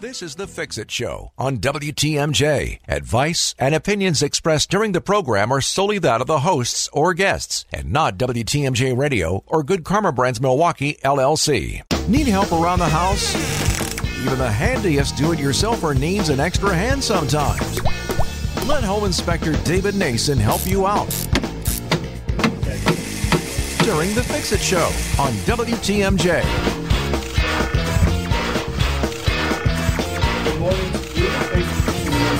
This is the Fix It Show on WTMJ. Advice and opinions expressed during the program are solely that of the hosts or guests and not WTMJ Radio or Good Karma Brands Milwaukee LLC. Need help around the house? Even the handiest do it yourselfer needs an extra hand sometimes. Let Home Inspector David Nason help you out during the Fix It Show on WTMJ. Morning. Thanks for tuning in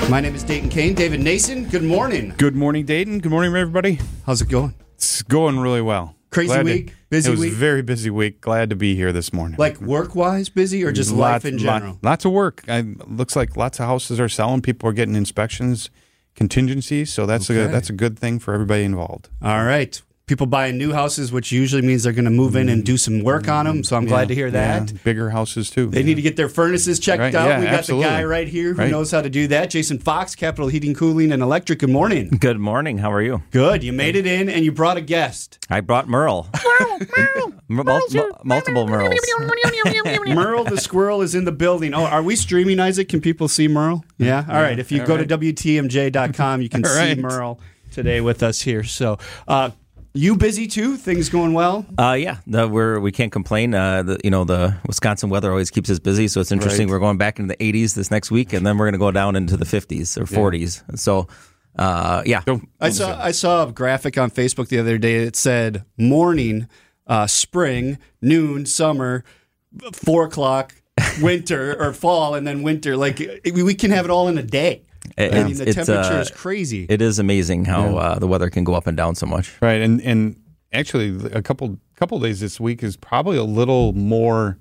today. My name is Dayton Kane. David Nason, good morning. Good morning, Dayton. Good morning, everybody. How's it going? It's going really well. Crazy Glad to- week? Busy it was week? very busy week. Glad to be here this morning. Like work wise busy or just life Lots- in lot- general? lots of work. I, looks like lots of houses are selling. People are getting inspections, contingencies. So that's Okay. a that's a good thing for everybody involved. All right. People buying new houses, which usually means they're going to move in and do some work on them. So I'm glad to hear that. Yeah, bigger houses too. They need to get their furnaces checked Right, out. yeah, we got absolutely. the guy right here who Right. knows how to do that. Jason Fox, Capital Heating, Cooling, and Electric. Good morning. Good morning. How are you? Good. You made it in and you brought a guest. I brought Merle. Mul- mul- multiple Merles. Merle the squirrel is in the building. Oh, are we streaming, Isaac? Can people see Merle? Yeah. All right. If you All go right. to WTMJ.com, you can see right. Merle today with us here. So, uh, you busy too? Things going well? Uh, yeah, the, we're we can't complain. Uh, the, you know, the Wisconsin weather always keeps us busy, so it's interesting. Right. We're going back into the 80s this next week, and then we're going to go down into the 50s or 40s. So, uh, yeah, I saw I saw a graphic on Facebook the other day that said morning, uh, spring, noon, summer, four o'clock, winter or fall, and then winter. Like we we can have it all in a day. It- I mean, the it's, temperature uh, is crazy. it is amazing how uh, the weather can go up and down so much. Right, and and actually, a couple couple days this week is probably a little more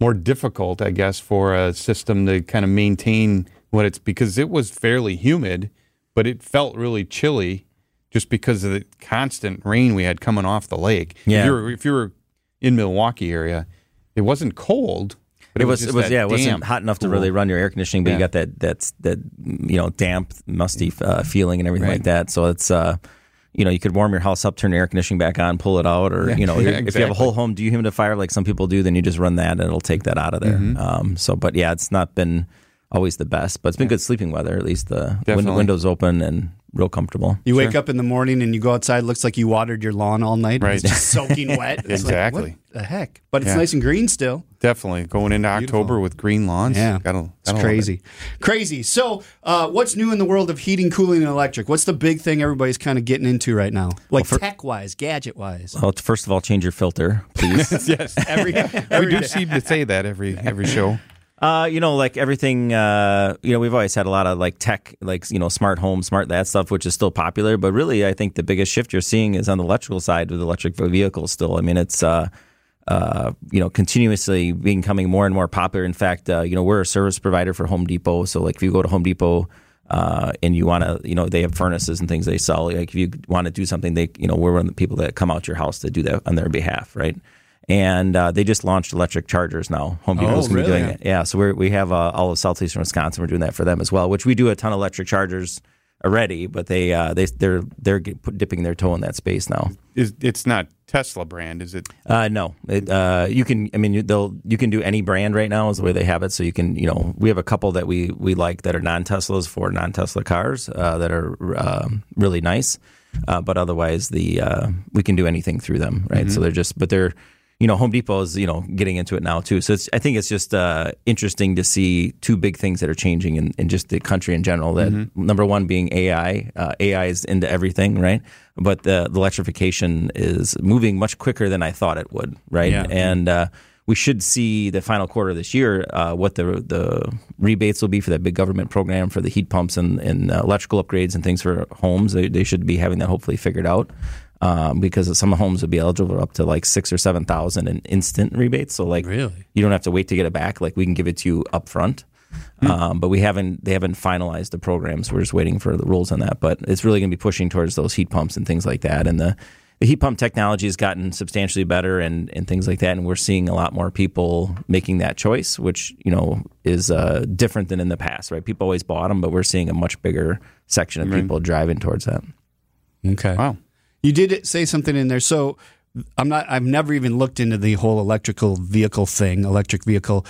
more difficult, I guess, for a system to kind of maintain what it's because it was fairly humid, but it felt really chilly just because of the constant rain we had coming off the lake. Yeah. if you were, if you were in Milwaukee area, it wasn't cold, but It was, just it was, yeah, it wasn't hot enough to really run your air conditioning, but you got that that's that you know damp, musty uh, feeling and everything Right. like that. So it's uh, you know, you could warm your house up, turn your air conditioning back on, pull it out, or Yeah. you know, Yeah, if you have a exactly. whole home dehumidifier like some people do, then you just run that and it'll take that out of there. Mm-hmm. Um, so, but yeah, it's not been always the best, but it's been good sleeping weather. At least the win- windows open and real comfortable. You wake up in the morning and you go outside. Looks like you watered your lawn all night. Right. It's just soaking wet. It's like, Exactly. what the heck? But it's Yeah. nice and green still. Definitely going into October with green lawns. Yeah, gotta, it's gotta love crazy, it. crazy. So, uh, what's new in the world of heating, cooling, and electric? What's the big thing everybody's kind of getting into right now, like tech wise, gadget wise? Well, first of all, change your filter, please. Yes, Every, we do day. seem to say that every every show. Uh, you know, like everything, uh, you know, we've always had a lot of like tech, like, you know, smart home, smart that stuff, which is still popular. But really, I think the biggest shift you're seeing is on the electrical side with electric vehicles still. I mean, it's, uh, uh, you know, continuously becoming more and more popular. In fact, uh, you know, we're a service provider for Home Depot. So, like, if you go to Home Depot, uh, and you want to, you know, they have furnaces and things they sell. Like, if you want to do something, they, you know, we're one of the people that come out your house to do that on their behalf, right? And uh, they just launched electric chargers now. Home Depot's Oh, going to be really? doing it. Yeah, so we're, we have uh, all of southeastern Wisconsin. We're doing that for them as well, which we do a ton of electric chargers already. But they uh, they they're they're dipping their toe in that space now. Is it's not Tesla brand, is it? Uh, no, it, uh, you can. I mean, they'll you can do any brand right now is the way they have it. So you can, you know, we have a couple that we we like that are non Teslas for non Tesla cars uh, that are um, really nice. Uh, but otherwise, the uh, we can do anything through them, right? So they're just, but they're, you know, Home Depot is you know getting into it now too. So it's, I think it's just uh, interesting to see two big things that are changing in, in just the country in general. That number one being AI. Uh, AI is into everything, right? But the, the electrification is moving much quicker than I thought it would, right? Yeah. And uh, we should see the final quarter of this year uh, what the the rebates will be for that big government program for the heat pumps and, and uh, electrical upgrades and things for homes. They, they should be having that hopefully figured out um, because some homes would be eligible up to like six or seven thousand in instant rebates. So like Really? you don't have to wait to get it back. Like we can give it to you up front. Um, but we haven't they haven't finalized the programs. We're just waiting for the rules on that. But it's really going to be pushing towards those heat pumps and things like that. And the, the heat pump technology has gotten substantially better and, and things like that. And we're seeing a lot more people making that choice, which you know is uh, different than in the past. Right? People always bought them, but we're seeing a much bigger section of people driving towards that. Okay. Wow. You did say something in there. So I'm not. I've never even looked into the whole electrical vehicle thing. Electric vehicle.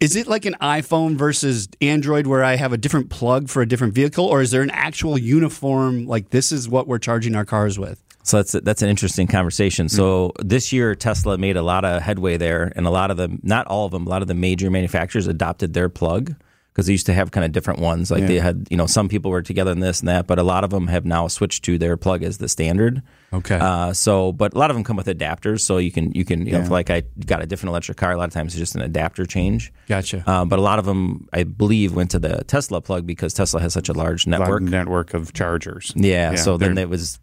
Is it like an iPhone versus Android where I have a different plug for a different vehicle, or is there an actual uniform? Like this is what we're charging our cars with. So that's that's an interesting conversation. So mm-hmm. this year Tesla made a lot of headway there, and a lot of the not all of them, a lot of the major manufacturers adopted their plug because they used to have kind of different ones. Like they had, you know, some people were together in this and that, but a lot of them have now switched to their plug as the standard. Okay. Uh, so, but a lot of them come with adapters, so you can you can you know, if like I got a different electric car, a lot of times it's just an adapter change. Gotcha. Uh, but a lot of them, I believe, went to the Tesla plug because Tesla has such a large network. Network of chargers. Yeah, so then it was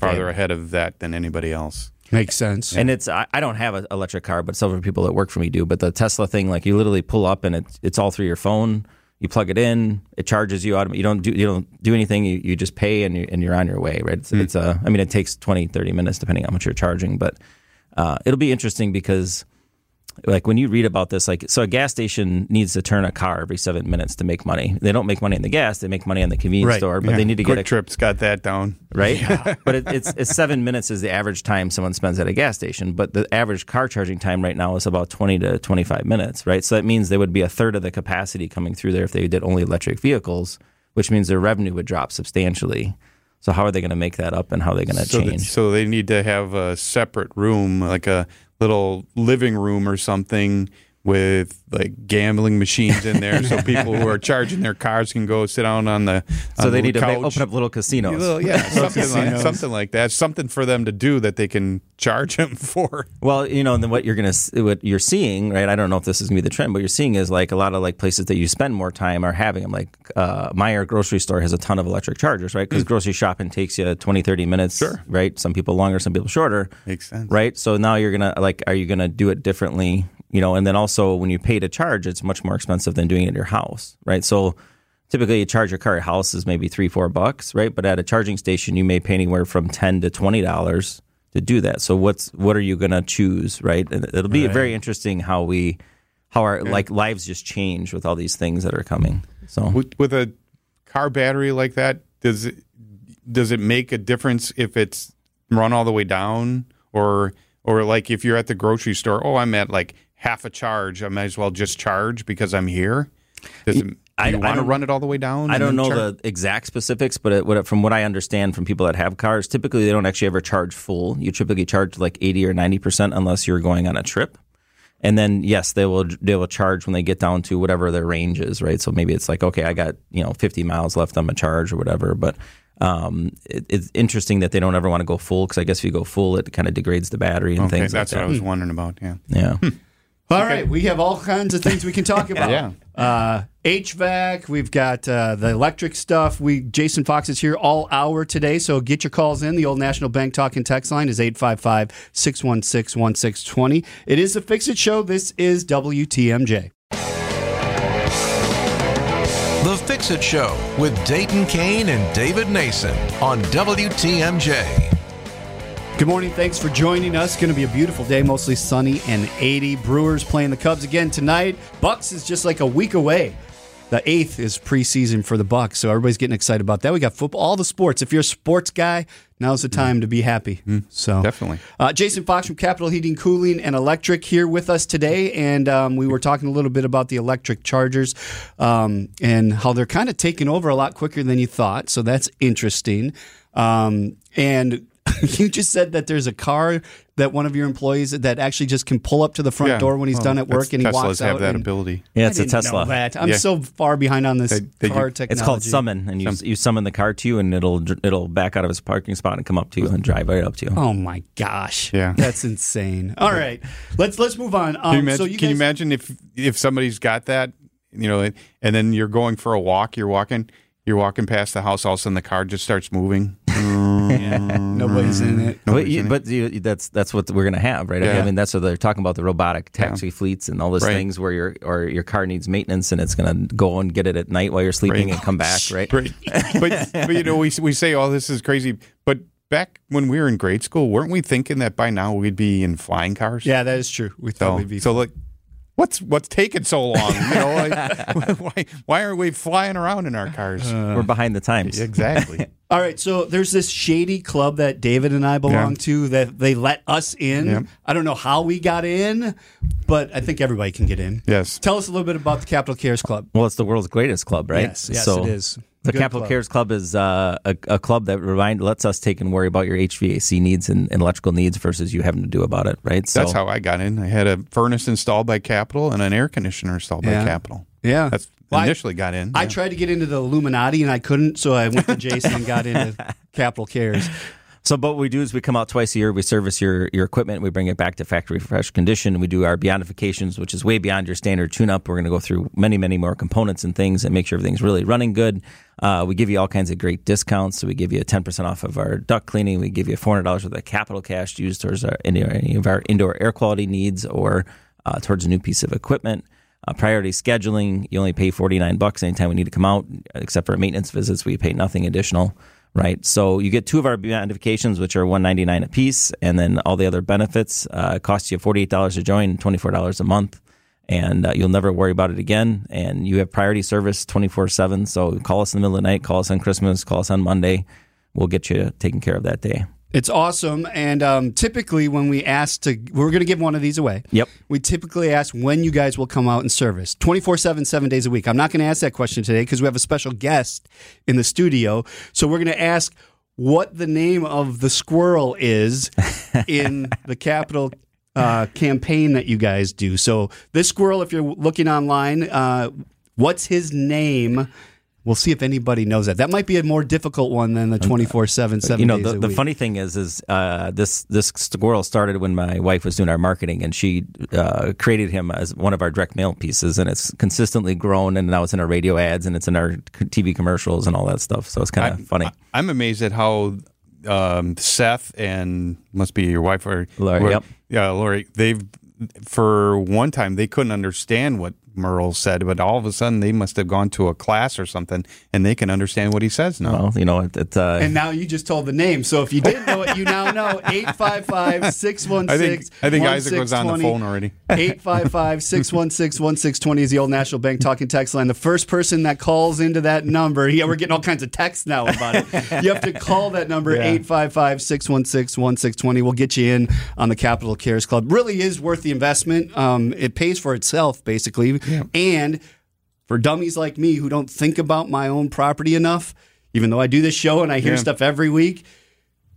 farther ahead of that than anybody else. Makes sense. And it's I, I don't have an electric car, but several people that work for me do. But the Tesla thing, like you literally pull up and it's it's all through your phone. You plug it in, it charges you out. You don't do you don't do anything. You, you just pay and you and you're on your way. Right? It's, it's a. I mean, it takes 20, 30 minutes depending on how much you're charging, but uh, it'll be interesting because like when you read about this, like so a gas station needs to turn a car every seven minutes to make money. They don't make money in the gas; they make money in the convenience Right. store. But Yeah. they need to Quick get a Trip's got that down. right? but it, it's, it's seven minutes is the average time someone spends at a gas station. But the average car charging time right now is about 20 to 25 minutes, right? So that means there would be a third of the capacity coming through there if they did only electric vehicles, which means their revenue would drop substantially. So how are they going to make that up and how are they going to So, that- change? so they need to have a separate room, like a little living room or something with like gambling machines in there, so people who are charging their cars can go sit down on the. So on they the need to open up little casinos. Little- yeah, something like, something like that. Something for them to do that they can charge them for. Well, you know, and then what you're gonna what you're seeing, right? I don't know if this is gonna be the trend, but you're seeing is like a lot of like places that you spend more time are having them. Like uh, Meijer grocery store has a ton of electric chargers, right? Because grocery shopping takes you 20, 30 minutes, Sure. right? Some people longer, some people shorter, Makes sense. right? So now you're gonna like, are you gonna do it differently? You know, and then also when you pay to charge, it's much more expensive than doing it at your house, right? So typically you charge your car at house is maybe three, four bucks, right? But at a charging station, you may pay anywhere from ten to twenty dollars to do that. So what's what are you gonna choose, right? And it'll be very interesting how we how our like lives just change with all these things that are coming. So With, with a car battery like that, does it does it make a difference if it's run all the way down, or or like if you're at the grocery store? Oh, I'm at like half a charge. I might as well just charge because I'm here. Does it, do I- you want to run it all the way down? I don't know charge? the exact specifics, but it, what, from what I understand from people that have cars, typically they don't actually ever charge full. You typically charge like eighty or ninety percent unless you're going on a trip. And then yes, they will they will charge when they get down to whatever their range is, right? So maybe it's like okay, I got you know fifty miles left on my charge or whatever. But um, it, it's interesting that they don't ever want to go full because I guess if you go full, it kind of degrades the battery and Okay, things that's like what I was wondering about. Yeah. Yeah. All right, we have all kinds of things we can talk about. Yeah. Uh, HVAC, we've got uh, the electric stuff. We Jason Fox is here all hour today, so get your calls in. The old National Bank Talk and Text line is 855-616-1620. It is the Fix It Show. This is WTMJ. The Fix It Show with Dayton Kane and David Nason on WTMJ. Good morning. Thanks for joining us. Going to be a beautiful day, mostly sunny and 80. Brewers playing the Cubs again tonight. Bucks is just like a week away. The eighth is preseason for the Bucks, so everybody's getting excited about that. We got football, all the sports. If you're a sports guy, now's the time to be happy. So Definitely. uh, Jason Fox from Capital Heating, Cooling, and Electric here with us today, and um, we were talking a little bit about the electric chargers um, and how they're kind of taking over a lot quicker than you thought. So that's interesting. Um, and you just said that there's a car that one of your employees that actually just can pull up to the front Yeah. door when he's Well, done at work, and he Teslas walks have out. that and- ability. Yeah, it's a didn't know Tesla. that. I'm Yeah. so far behind on this They- they- car it's technology. It's called summon, and you you summon the car to you, and it'll it'll back out of its parking spot and come up to you and drive right up to you. Oh my gosh! Yeah. that's insane. All right, let's let's move on. Um, Can you imagine, so you can you imagine if if somebody's got that, you know, and then you're going for a walk, you're walking, you're walking past the house, all of a sudden the car just starts moving. Nobody's in it. But, you, but you, that's that's what we're gonna have, right? I mean, that's what they're talking about the robotic taxi fleets and all those Right. things where your or your car needs maintenance and it's gonna go and get it at night while you're sleeping Right. and come back, right? Right. But but you know, we we say all this is crazy, but back when we were in grade school, weren't we thinking that by now we'd be in flying cars? Yeah, that is true. We thought So we'd be. so like. What's what's taking so long? You know, like, why why aren't we flying around in our cars? Uh, We're behind the times. exactly. All right, so there's this shady club that David and I belong Yeah. to that they let us in. Yep. I don't know how we got in, but I think everybody can get in. Yes. Tell us a little bit about the Capital Cares Club. Well, it's the world's greatest club, right? Yes, yes, it is. The Good Capital club. Cares Club is uh, a, a club that remind lets us take and worry about your HVAC needs and, and electrical needs versus you having to do about it, right? So That's how I got in. I had a furnace installed by Capital and an air conditioner installed Yeah. by Capital. Yeah. That's Well, I- initially got in. I yeah. tried to get into the Illuminati and I couldn't, so I went to Jason and got into Capital Cares. So, but what we do is we come out twice a year. We service your your equipment. We bring it back to factory fresh condition. We do our beyondifications, which is way beyond your standard tune-up. We're going to go through many, many more components and things and make sure everything's really running good. Uh, we give you all kinds of great discounts. So we give you a ten percent off of our duct cleaning. We give you four hundred dollars worth of capital cash used towards our, any, of our indoor air quality needs or uh, towards a new piece of equipment. Uh, priority scheduling, you only pay 49 bucks anytime we need to come out, except for maintenance visits, we pay nothing additional, right? So you get two of our beyondifications, which are 199 a piece, and then all the other benefits uh, it costs you $48 to join, $24 a month, and uh, you'll never worry about it again. And you have priority service 24 7. So call us in the middle of the night, call us on Christmas, call us on Monday. We'll get you taken care of that day. It's awesome. And um, typically, when we ask to, we're going to give one of these away. Yep. We typically ask when you guys will come out and service 24 7, seven days a week. I'm not going to ask that question today because we have a special guest in the studio. So we're going to ask what the name of the squirrel is in the capital uh, campaign that you guys do. So this squirrel, if you're looking online, uh, what's his name? We'll see if anybody knows that. That might be a more difficult one than the 24 7, seven you know the, the funny thing is is uh, this this squirrel started when my wife was doing our marketing and she uh, created him as one of our direct mail pieces and it's consistently grown and now it's in our radio ads and it's in our TV commercials and all that stuff so it's kind of funny I, am amazed at how um, Seth and must be your wife or Lori, or- yep. yeah, Lori. They've for one time they couldn't understand what Merle said, but all of a sudden they must have gone to a class or something and they can understand what he says now. well you know it, it uh, And now you just told the name. So if you didn't know it, you now know 855 616 I think I think Isaac was on the phone already. 855 616 1620 is the old National Bank talking text line. The first person that calls into that number, yeah, we're getting all kinds of texts now about it. You have to call that number, 855 616 1620. We'll get you in on the Capital Cares Club. Really is worth the investment. Um, it pays for itself, basically. And for dummies like me who don't think about my own property enough, even though I do this show and I hear Yeah. stuff every week,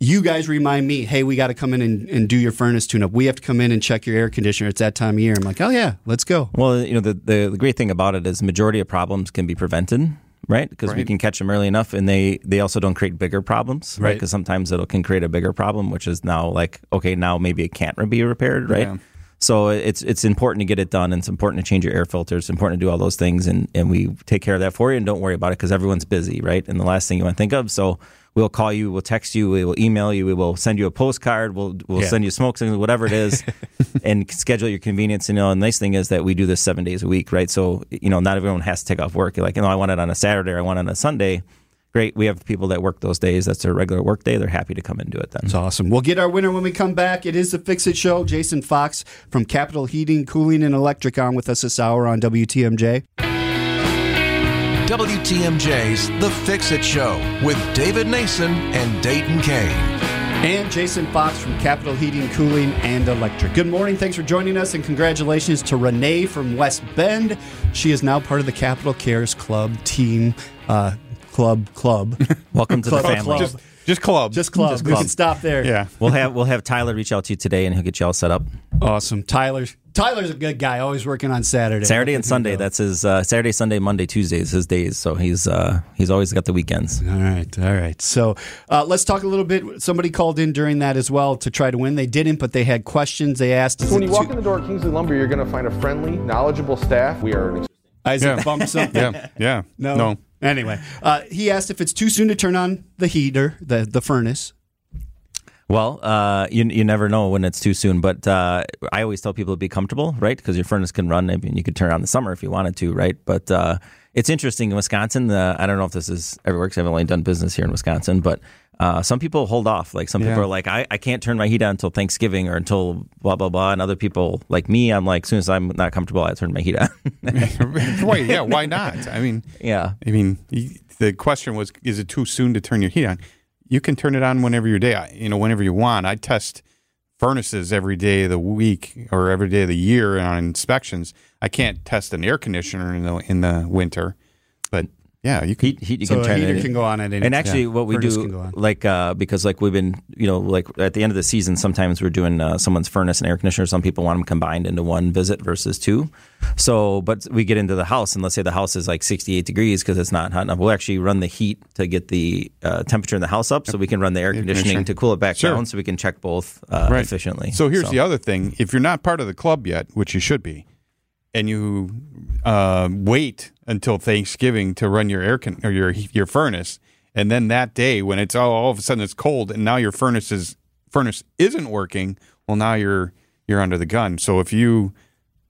you guys remind me, hey, we got to come in and, and do your furnace tune up. We have to come in and check your air conditioner. It's that time of year. I'm like, oh, yeah, let's go. Well, you know, the, the, the great thing about it is the majority of problems can be prevented, right? Because we can catch them early enough and they, they also don't create bigger problems, right? Right. Because sometimes it can create a bigger problem, which is now like, okay, now maybe it can't be repaired, right? Yeah. So it's it's important to get it done. And it's important to change your air filters. It's important to do all those things, and, and we take care of that for you. And don't worry about it because everyone's busy, right? And the last thing you want to think of. So we'll call you, we'll text you, we will email you, we will send you a postcard, we'll we'll Yeah. send you smoke signals, whatever it is, and schedule your convenience. And you know, the nice thing is that we do this seven days a week, right? So you know, not everyone has to take off work. You're like, you know, I want it on a Saturday, or I want it on a Sunday. Great, we have people that work those days. That's their regular work day. They're happy to come and do it then. It's awesome. We'll get our winner when we come back. It is the Fix It Show. Jason Fox from Capital Heating, Cooling, and Electric on with us this hour on WTMJ. WTMJ's The Fix It Show with David Nason and Dayton Kane. And Jason Fox from Capital Heating, Cooling, and Electric. Good morning. Thanks for joining us, and congratulations to Renee from West Bend. She is now part of the Capital Cares Club team. Uh, club, club. Welcome to the family. club. Just just club. Just club. Just We club. can stop there. yeah. We'll have we'll have Tyler reach out to you today, and he'll get you all set up. Awesome. Tyler. Tyler's a good guy. Always working on Saturday. Saturday and Sunday. That's his uh, Saturday, Sunday, Monday, Tuesday is his days. So he's uh, he's always got the weekends. All right, all right. So uh, let's talk a little bit. Somebody called in during that as well to try to win. They didn't, but they had questions. They asked. So when you walk in the door at Kingsley Lumber, you're going to find a friendly, knowledgeable staff. We are an Isaac Yeah. bumped something. Yeah. Yeah. No. No. Anyway, uh, he asked if it's too soon to turn on the heater, the the furnace. Well, uh, you you never know when it's too soon, but uh, I always tell people to be comfortable, right? Because your furnace can run. I mean, you could turn on the summer if you wanted to, right? But uh, it's interesting in Wisconsin. Uh, I don't know if this is everywhere because I've only done business here in Wisconsin, but uh, some people hold off. Like some people are like, I, I can't turn my heat on until Thanksgiving or until blah blah blah, and other people like me, I'm like, as soon as I'm not comfortable, I turn my heat on. why? Yeah. Why not? I mean, yeah. I mean, the question was, is it too soon to turn your heat on? You can turn it on whenever your day, you know, whenever you want. I test furnaces every day of the week or every day of the year on inspections. I can't test an air conditioner in the in the winter, but yeah, you can. Heat, heat you So can a turn heater it. can go on at any and actually, what we do, can go on. like, uh, because like we've been, you know, like at the end of the season, sometimes we're doing uh, someone's furnace and air conditioner. Some people want them combined into one visit versus two. So, but we get into the house, and let's say the house is like 68 degrees because it's not hot enough. We'll actually run the heat to get the uh, temperature in the house up, so we can run the air conditioning conditioner. to cool it back Sure. down, so we can check both uh, Right. efficiently. So here's the other thing: if you're not part of the club yet, which you should be, and you uh, wait until Thanksgiving to run your air con- or your your furnace, and then that day when it's all, all of a sudden it's cold, and now your furnace is furnace isn't working, well now you're you're under the gun. So if you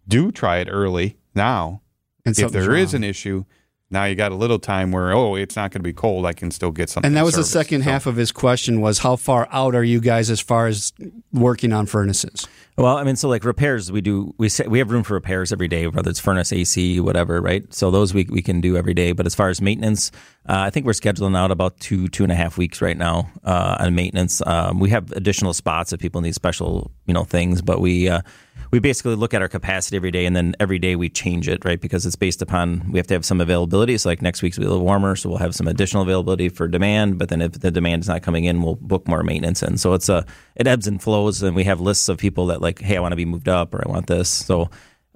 do try it early now, And if there is wrong. an issue, now you got a little time where oh it's not going to be cold, I can still get something. And that was the second So- half of his question was how far out are you guys as far as working on furnaces? Well, I mean, so like repairs, we do we say, we have room for repairs every day, whether it's furnace, AC, whatever, right? So those we we can do every day. But as far as maintenance, uh, I think we're scheduling out about two two and a half weeks right now uh, on maintenance. Um, we have additional spots if people need special you know things, but we. Uh, we basically look at our capacity every day, and then every day we change it, right? Because it's based upon we have to have some availability. So, like next week's a little warmer, so we'll have some additional availability for demand. But then, if the demand is not coming in, we'll book more maintenance in. So it's a it ebbs and flows, and we have lists of people that like, hey, I want to be moved up, or I want this. So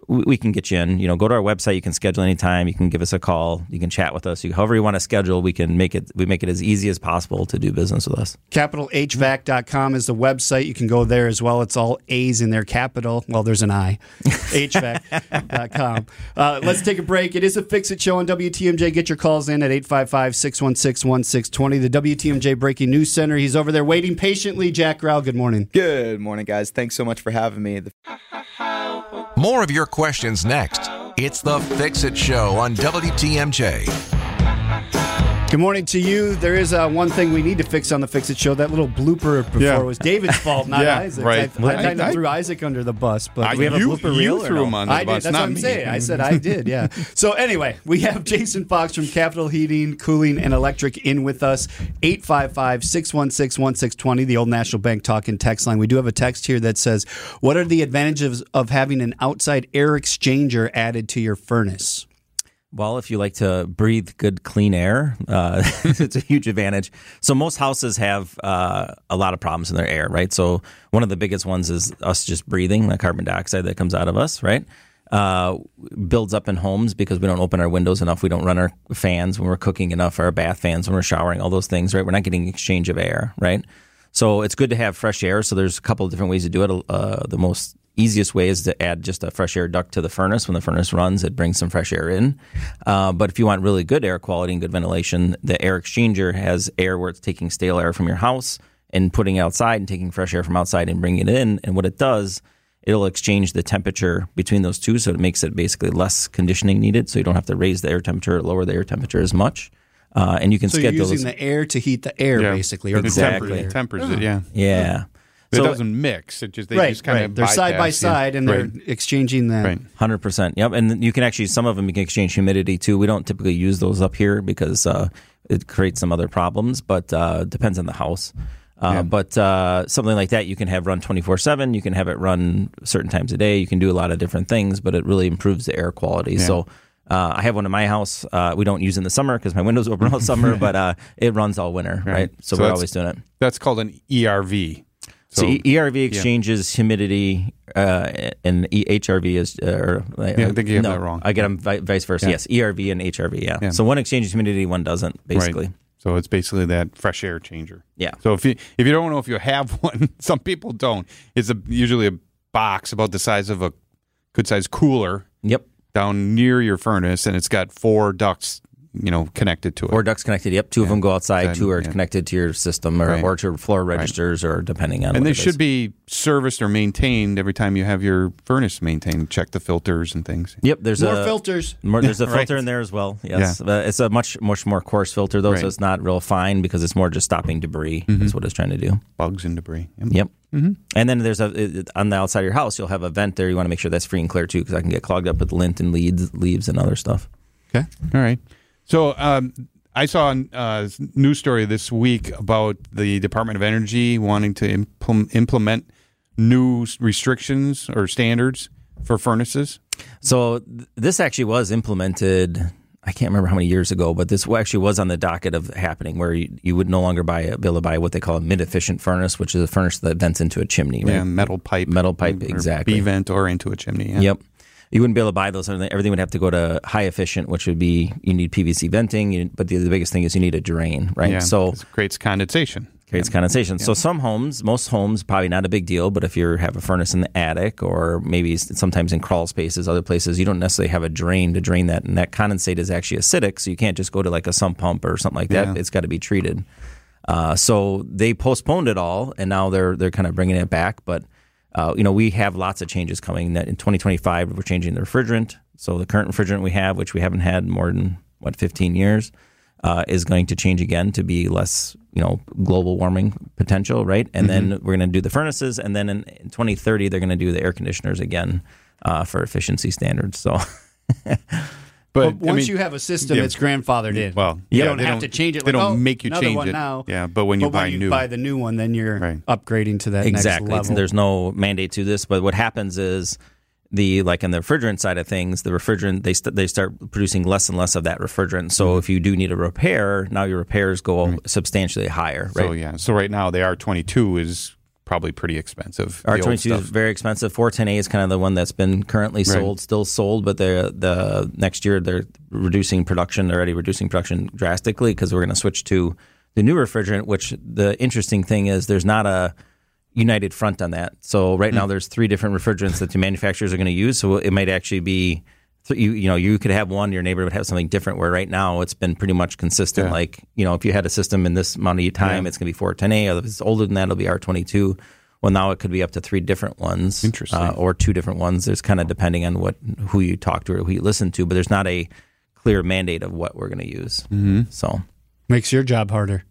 we, we can get you in. You know, go to our website. You can schedule anytime. You can give us a call. You can chat with us. You, however you want to schedule, we can make it. We make it as easy as possible to do business with us. CapitalHVAC.com is the website. You can go there as well. It's all A's in there, capital. Well, there's an I. HVAC.com. Uh, let's take a break. It is a Fix It show on WTMJ. Get your calls in at 855 616 1620. The WTMJ Breaking News Center. He's over there waiting patiently. Jack Grau, good morning. Good morning, guys. Thanks so much for having me. The More of your questions next. It's the Fix It Show on WTMJ. Good morning to you. There is uh, one thing we need to fix on the Fix It show. That little blooper before Yeah. was David's fault, not Yeah, Isaac's. right. I, I kind of threw Isaac under the bus, but I- we have a you, blooper you reel threw no? him on the I bus, did. That's not what I'm me. saying. I said I did. Yeah. so anyway, we have Jason Fox from Capital Heating, Cooling, and Electric in with us. 855-616-1620, the Old National Bank talking text line. We do have a text here that says, "What are the advantages of having an outside air exchanger added to your furnace?" Well, if you like to breathe good, clean air, uh, it's a huge advantage. So most houses have uh, a lot of problems in their air, right? So one of the biggest ones is us just breathing the carbon dioxide that comes out of us, right? Uh, builds up in homes because we don't open our windows enough. We don't run our fans when we're cooking enough, our bath fans when we're showering, all those things, right? We're not getting exchange of air, right? So it's good to have fresh air. So there's a couple of different ways to do it. Uh, the most easiest way is to add just a fresh air duct to the furnace. When the furnace runs, it brings some fresh air in. Uh, but if you want really good air quality and good ventilation, the air exchanger has air where it's taking stale air from your house and putting it outside and taking fresh air from outside and bringing it in. And what it does, it'll exchange the temperature between those two. So it makes it basically less conditioning needed. So you don't have to raise the air temperature or lower the air temperature as much. Uh, and you can So you're schedule using those. the air to heat the air, Yeah. basically, or It Exactly. tempers, it tempers it, yeah. yeah. It So- doesn't mix. It just they right, just kind right. of They're side by side, and they're Right. exchanging the. Right. Hundred percent. Yep. And you can actually some of them you can exchange humidity too. We don't typically use those up here because uh, it creates some other problems, but uh, depends on the house. Uh, But uh, something like that you can have run twenty four seven. You can have it run certain times a day. You can do a lot of different things, but it really improves the air quality. So. Uh, I have one in my house. Uh, we don't use in the summer because my windows open all summer, but uh, it runs all winter, right? So, So we're always doing it. That's called an ERV. So, E- ERV exchanges humidity, uh, and HRV is. Uh, Yeah, I think you have no, that wrong. I get them vice versa. Yeah. Yes, ERV and HRV. Yeah. Yeah. So one exchanges humidity, one doesn't. Basically. Right. So it's basically that fresh air changer. Yeah. So if you if you don't know if you have one, some people don't. It's a, usually a box about the size of a good sized cooler Yep. down near your furnace, and it's got four ducts, you know, connected to it. Four ducts connected. Yep. Two of them go outside. Then, two are yeah. connected to your system or, Right. or to floor registers or depending on. and what they it should is. be serviced or maintained every time you have your furnace maintained. Check the filters and things. Yep. There's More a filters. More, there's a Right. filter in there as well. Yes, but it's a much much more coarse filter though, Right. so it's not real fine because it's more just stopping debris. Mm-hmm. Is what it's trying to do. Bugs and debris. Yep. Yep. And then there's a on the outside of your house, you'll have a vent there. You want to make sure that's free and clear too, because I can get clogged up with lint and leaves, leaves and other stuff. Okay. All right. So um, I saw a uh, news story this week about the Department of Energy wanting to impl- implement new restrictions or standards for furnaces. So th- this actually was implemented. I can't remember how many years ago, but this actually was on the docket of happening, where you, you would no longer buy be able to buy what they call a mid-efficient furnace, which is a furnace that vents into a chimney. Right? Yeah, metal pipe, Metal pipe, exactly. B vent or into a chimney. Yeah. Yep. You wouldn't be able to buy those. Everything would have to go to high efficient, which would be you need PVC venting. You, but the, the biggest thing is you need a drain, right? Yeah, so it creates condensation. creates condensation. So some homes, most homes, probably not a big deal. But if you have a furnace in the attic, or maybe sometimes in crawl spaces, other places, you don't necessarily have a drain to drain that, and that condensate is actually acidic. So you can't just go to like a sump pump or something like that. Yeah. It's got to be treated. Uh, so they postponed it all, and now they're they're kind of bringing it back. But uh, you know, we have lots of changes coming. That in 2025, we're changing the refrigerant. So the current refrigerant we have, which we haven't had more than what 15 years, uh, is going to change again to be less, you know, global warming potential, right? And then we're going to do the furnaces, and then in, in 2030, they're going to do the air conditioners again uh, for efficiency standards. So. But But I once mean, you have a system, yeah. it's grandfathered in. Well, you yeah, don't have don't- to change it. they like, don't oh, make you change one it. now. Yeah, but when you buy when you new- buy the new one, then you're Right. upgrading to that exactly. next It's- There's no mandate to this, but what happens is the like in the refrigerant side of things, the refrigerant they st- they start producing less and less of that refrigerant. So Mm-hmm. if you do need a repair, now your repairs go substantially higher, right? So yeah, so right now the R22 is probably pretty expensive. R twenty two is very expensive. Four ten A is kind of the one that's been currently sold, still sold, but the the next year they're reducing production. They're already reducing production drastically because we're going to switch to the new refrigerant. Which the interesting thing is, there's not a united front on that. So right Hmm. now there's three different refrigerants that the manufacturers are going to use. So it might actually be. So You, you know you could have one your neighbor would have something different where right now it's been pretty much consistent Yeah. like you know if you had a system in this amount of time it's going to be 410a if it's older than that it'll be r22 well now it could be up to three different ones Interesting. uh, or two different ones there's kind of depending on what who you talk to or who you listen to but there's not a clear mandate of what we're going to use mm-hmm. so Makes your job harder.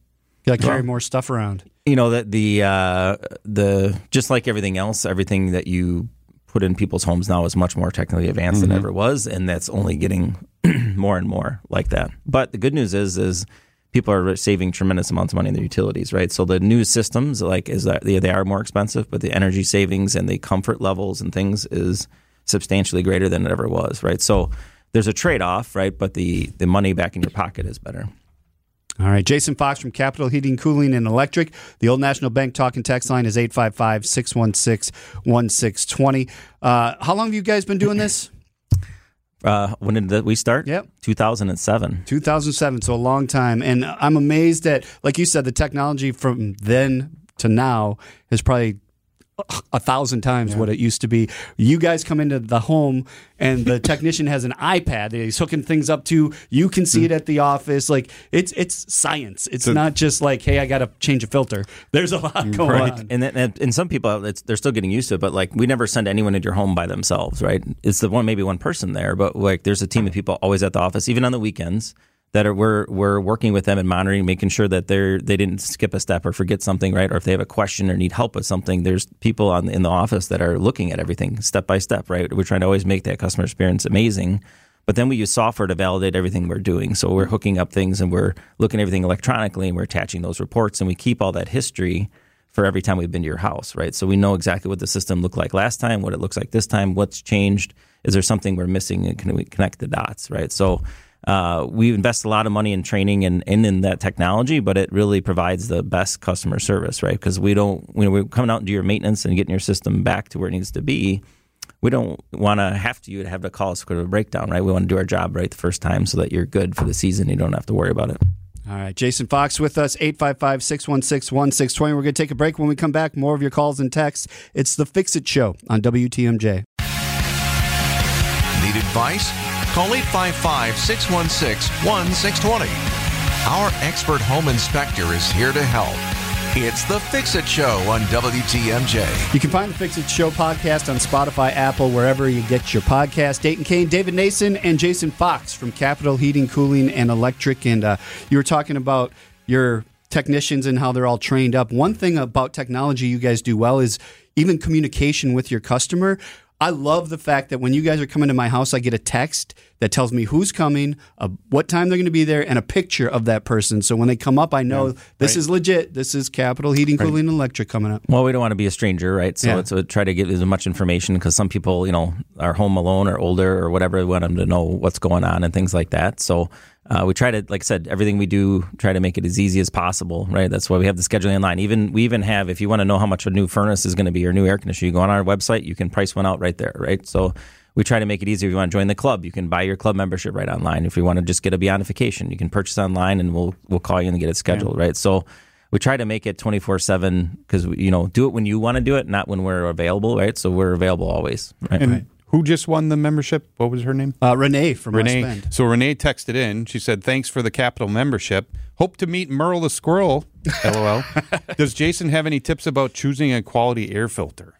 You got to carry more stuff around. you know that the uh, the just like everything else, everything that you put in people's homes now is much more technically advanced than mm-hmm. ever was, and that's only getting more and more like that. But the good news is is people are saving tremendous amounts of money in their utilities, right? So the new systems, like is that they, they are more expensive, but the energy savings and the comfort levels and things is substantially greater than it ever was, right? So there's a trade off, right? But the the money back in your pocket is better. All right. Jason Fox from Capital Heating, Cooling, and Electric. The Old National Bank talking text line is 855 616 1620. How long have you guys been doing this? Uh, when did we start? Yep. 2007. 2007, so a long time. And I'm amazed at, like you said, the technology from then to now is probably a thousand times what it used to be. You guys come into the home and the technician has an iPad that he's hooking things up to. You can see it hmm. at the office. Like it's it's science. It's not just like, hey, I got to change a filter. There's a lot going on. And, then, and and some people, it's, they're still getting used to it. But like, we never send anyone into your home by themselves, right? It's the one, maybe one person there, but like, there's a team of people always at the office, even on the weekends. That are we're we're working with them and monitoring, making sure that they're they didn't skip a step or forget something, right? Or if they have a question or need help with something, there's people on in the office that are looking at everything step by step, right? We're trying to always make that customer experience amazing. But then we use software to validate everything we're doing. So we're hooking up things and we're looking at everything electronically and we're attaching those reports and we keep all that history for every time we've been to your house, right? So we know exactly what the system looked like last time, what it looks like this time, what's changed. Is there something we're missing and can we connect the dots, right? So uh, we invest a lot of money in training and, and in that technology, but it really provides the best customer service, right? Because we don't, when we're coming out and do your maintenance and getting your system back to where it needs to be, we don't want to have to you to have to call us for a breakdown, right? We want to do our job right the first time so that you're good for the season. You don't have to worry about it. All right, Jason Fox with us, 855 616 1620. We're going to take a break. When we come back, more of your calls and texts. It's the Fix It Show on WTMJ. Need advice? Call 855 616 1620. Our expert home inspector is here to help. It's the Fix It Show on WTMJ. You can find the Fix It Show podcast on Spotify, Apple, wherever you get your podcast. Dayton Kane, David Nason, and Jason Fox from Capital Heating, Cooling, and Electric. And uh, you were talking about your technicians and how they're all trained up. One thing about technology you guys do well is even communication with your customer. I love the fact that when you guys are coming to my house, I get a text that tells me who's coming, uh, what time they're going to be there, and a picture of that person. So when they come up, I know this is legit. This is Capital Heating, Cooling, and Electric coming up. Well, we don't want to be a stranger, right? So Yeah. it's uh, try to get as much information because some people, you know, are home alone or older or whatever. We want them to know what's going on and things like that. So uh, we try to, like I said, everything we do, try to make it as easy as possible, right? That's why we have the scheduling online. Even we even have, if you want to know how much a new furnace is going to be or new air conditioner, you go on our website, you can price one out right there, right? So we try to make it easier. If you want to join the club, you can buy your club membership right online. If you want to just get a beyondification, you can purchase online, and we'll we'll call you and get it scheduled, right? So we try to make it 24 7 because you know do it when you want to do it not when we're available right so we're available always right And who just won the membership? What was her name? Uh, Renee from Renee. So Renee texted in. She said, "Thanks for the Capital membership. Hope to meet Merle the squirrel." LOL. Does Jason have any tips about choosing a quality air filter?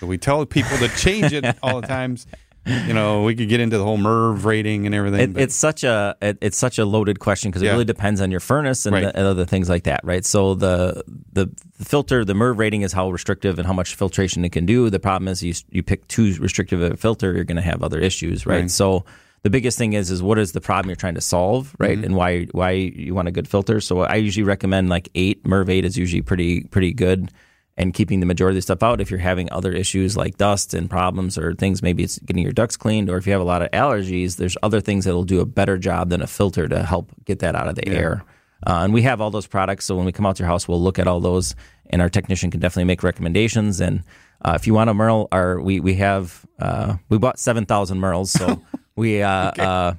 So we tell people to change it all the times. You know, we could get into the whole MERV rating and everything. It, but- it's such a it, it's such a loaded question because it Yeah. really depends on your furnace and, Right. the, and other things like that, right? So the the filter, the MERV rating is how restrictive and how much filtration it can do. The problem is you you pick too restrictive a filter, you're going to have other issues, right? Right. So the biggest thing is is what is the problem you're trying to solve, right? Mm-hmm. And why why you want a good filter. So I usually recommend like eight. MERV eight is usually pretty pretty good. And keeping the majority of the stuff out. If you're having other issues like dust and problems or things, maybe it's getting your ducts cleaned, or if you have a lot of allergies, there's other things that'll do a better job than a filter to help get that out of the air. Uh, and we have all those products, so when we come out to your house, we'll look at all those, and our technician can definitely make recommendations. And uh, if you want a Merle, our we we have uh, we bought seven thousand Merles, so we uh, uh,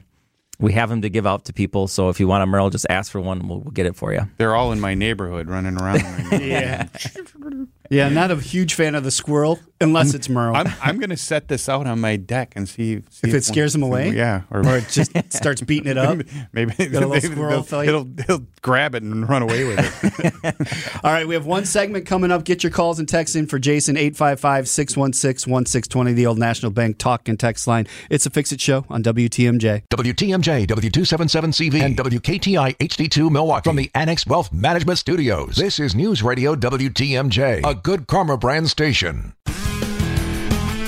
we have them to give out to people. So if you want a Merle, just ask for one, we'll, we'll get it for you. They're all in my neighborhood running around. Yeah. yeah, not a huge fan of the squirrel unless it's Merle. I'm I'm going to set this out on my deck and see, see If it scares them away? Yeah, or it just starts beating it up. maybe Got a little they- squirrel they'll- fight? He'll, he'll grab it and run away with it. All right, we have one segment coming up. Get your calls and texts in for Jason, 855 616 1620, the old National Bank talk and text line. It's a Fix It Show on WTMJ. WTMJ, W277CV, and WKTI HD2 Milwaukee from the Annex Wealth Management Studios. This is News Radio WTMJ, a good karma brand station.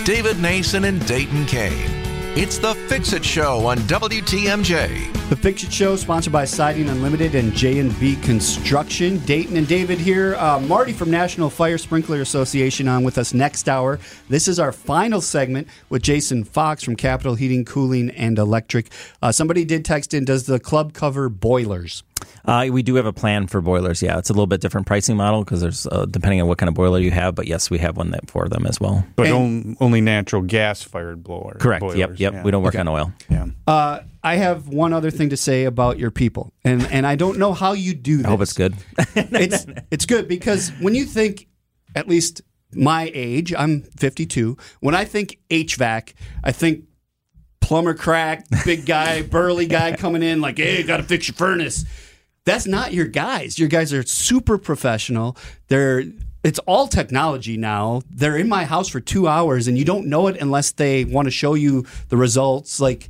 David Nason and Dayton Kane. It's the Fix It Show on WTMJ. The Fix It Show, sponsored by Siding Unlimited and J&B Construction. Dayton and David here. Uh, Marty from National Fire Sprinkler Association on with us next hour. This is our final segment with Jason Fox from Capital Heating, Cooling, and Electric. Uh, somebody did text in, does the club cover boilers? Uh, we do have a plan for boilers. Yeah, it's a little bit different pricing model because there's uh, depending on what kind of boiler you have. But yes, we have one that for them as well. But on, only natural gas fired blower. Correct. Boilers. Yep. Yep. yeah. We don't work on oil. Yeah. Uh, I have one other thing to say about your people, and, and I don't know how you do this. I hope it's good. it's it's good because when you think, at least my age, I'm 52. When I think HVAC, I think plumber crack, big guy, burly guy coming in like, hey, got to fix your furnace. That's not your guys. Your guys are super professional. They're it's all technology now. They're in my house for two hours, and you don't know it unless they want to show you the results. Like,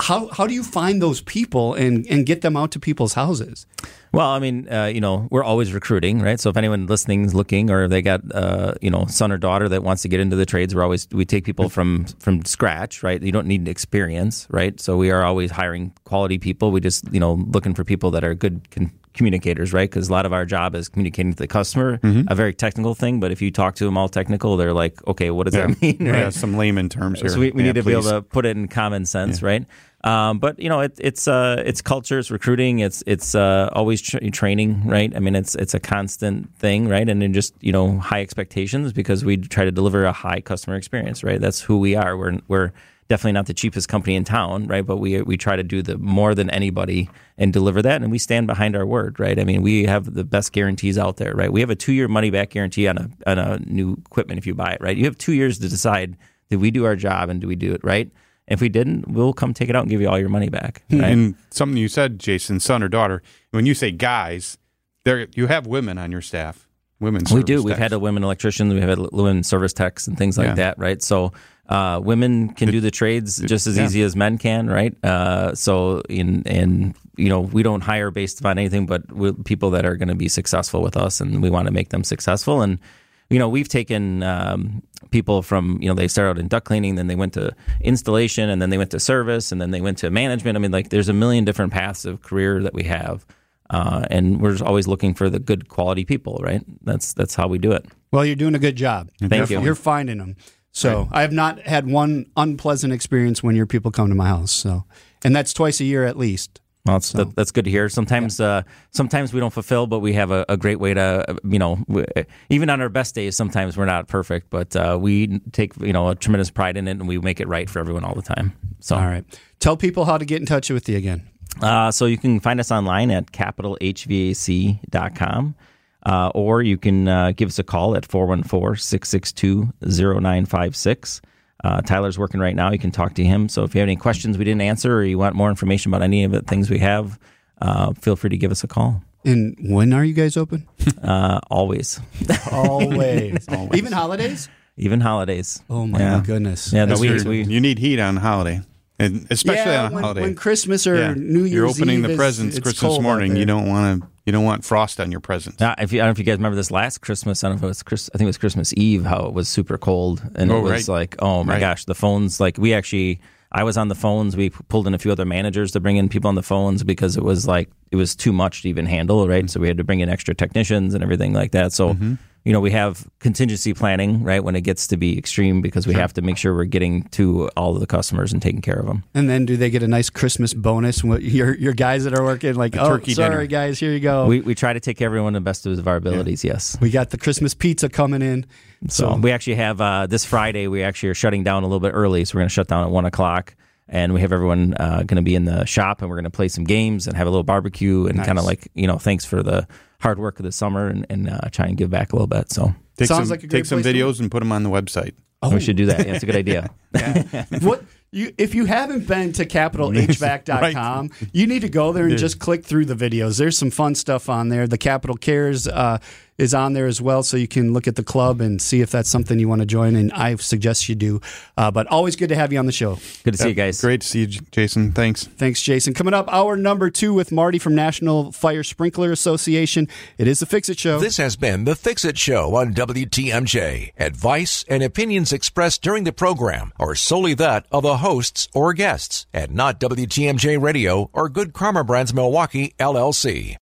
how how do you find those people and and get them out to people's houses? Well, I mean, uh, you know, we're always recruiting, right? So if anyone listening is looking, or they got, uh, you know, son or daughter that wants to get into the trades, we're always we take people from from scratch, right? You don't need experience, right? So we are always hiring quality people. We just, you know, looking for people that are good communicators, right? Because a lot of our job is communicating to the customer, a very technical thing. But if you talk to them all technical, they're like, okay, what does Yeah. that mean? Yeah, right? some layman terms here. So we, we Yeah, need to be able to put it in common sense, right? Um, but you know, it, it's uh, it's culture, it's recruiting, it's it's uh, always tra- training, right? I mean, it's it's a constant thing, right? And then just you know, high expectations because we try to deliver a high customer experience, right? That's who we are. We're we're definitely not the cheapest company in town, right? But we we try to do the more than anybody and deliver that, and we stand behind our word, right? I mean, we have the best guarantees out there, right? We have a two year money back guarantee on a on a new equipment if you buy it, right? You have two years to decide did we do our job and do we do it right? If we didn't, we'll come take it out and give you all your money back. Hmm, right? And something you said, Jason, son or daughter. When you say guys, there you have women on your staff. Women. we do. service We've had a women electricians, we've had women service techs and things like Yeah. that, right? So uh, women can do the trades just as yeah. easy as men can, right? Uh, so in and you know we don't hire based on anything but with people that are going to be successful with us, and we want to make them successful and. You know, we've taken um, people from you know they started out in duct cleaning, then they went to installation, and then they went to service, and then they went to management. I mean, like there's a million different paths of career that we have, uh, and we're just always looking for the good quality people, right? That's that's how we do it. Well, you're doing a good job. Thank you. You're finding them. So I have not had one unpleasant experience when your people come to my house. So, and that's twice a year at least. Well, that's, that, that's good to hear. Sometimes, uh, sometimes we don't fulfill, but we have a, a great way to, uh, you know, w- even on our best days, sometimes we're not perfect, but uh, we take, you know, a tremendous pride in it, and we make it right for everyone all the time. So, All right. Tell people how to get in touch with you again. Uh, so you can find us online at capitalhvac.com. Uh, or you can uh, give us a call at 414-662-0956. Uh, Tyler's working right now. You can talk to him. So if you have any questions we didn't answer or you want more information about any of the things we have, uh, feel free to give us a call. And when are you guys open? Uh, always, Always. Even holidays? even holidays. Oh my Yeah. goodness. Yeah, no, That's we, we you need heat on holiday, and especially Yeah, on a when, holiday. when Christmas or Yeah. New Year's You're opening Eve the presents it's Christmas morning. You don't want to. You don't want frost on your presents. Yeah, if you, I don't know if you guys remember this last Christmas. I don't know if it was Chris. I think it was Christmas Eve. How it was super cold, and Oh, it was right. like, oh my Right. gosh, the phones. Like we actually, I was on the phones. We pulled in a few other managers to bring in people on the phones because it was like it was too much to even handle, right? Mm-hmm. So we had to bring in extra technicians and everything like that. So. You know, we have contingency planning, right, when it gets to be extreme because we have to make sure we're getting to all of the customers and taking care of them. And then do they get a nice Christmas bonus? Your your guys that are working like, oh, turkey sorry dinner. guys, here you go. We, We, try to take everyone to the best of our abilities, yes. We got the Christmas pizza coming in. So, we actually have uh, this Friday. We actually are shutting down a little bit early, so we're going to shut down at one o'clock, and we have everyone uh, going to be in the shop, and we're going to play some games and have a little barbecue, and kind of like you know, thanks for the hard work of the summer, and, and uh, try and give back a little bit. So Take Sounds some, like a great take some place to videos and put them on the website. Oh, we should do that. Yeah, it's a good idea. what you if you haven't been to capitalhvac.com, you need to go there and just click through the videos. There's some fun stuff on there. The Capital Cares uh, is on there as well, so you can look at the club and see if that's something you want to join. And I suggest you do. Uh, but always good to have you on the show. Good to see you guys. Great to see you, Jason. Thanks. Thanks, Jason. Coming up, hour number two with Marty from National Fire Sprinkler Association. It is the Fix It Show. This has been the Fix It Show on WTMJ. Advice and opinions expressed during the program are solely that of the hosts or guests and not WTMJ Radio or Good Karma Brands Milwaukee, LLC.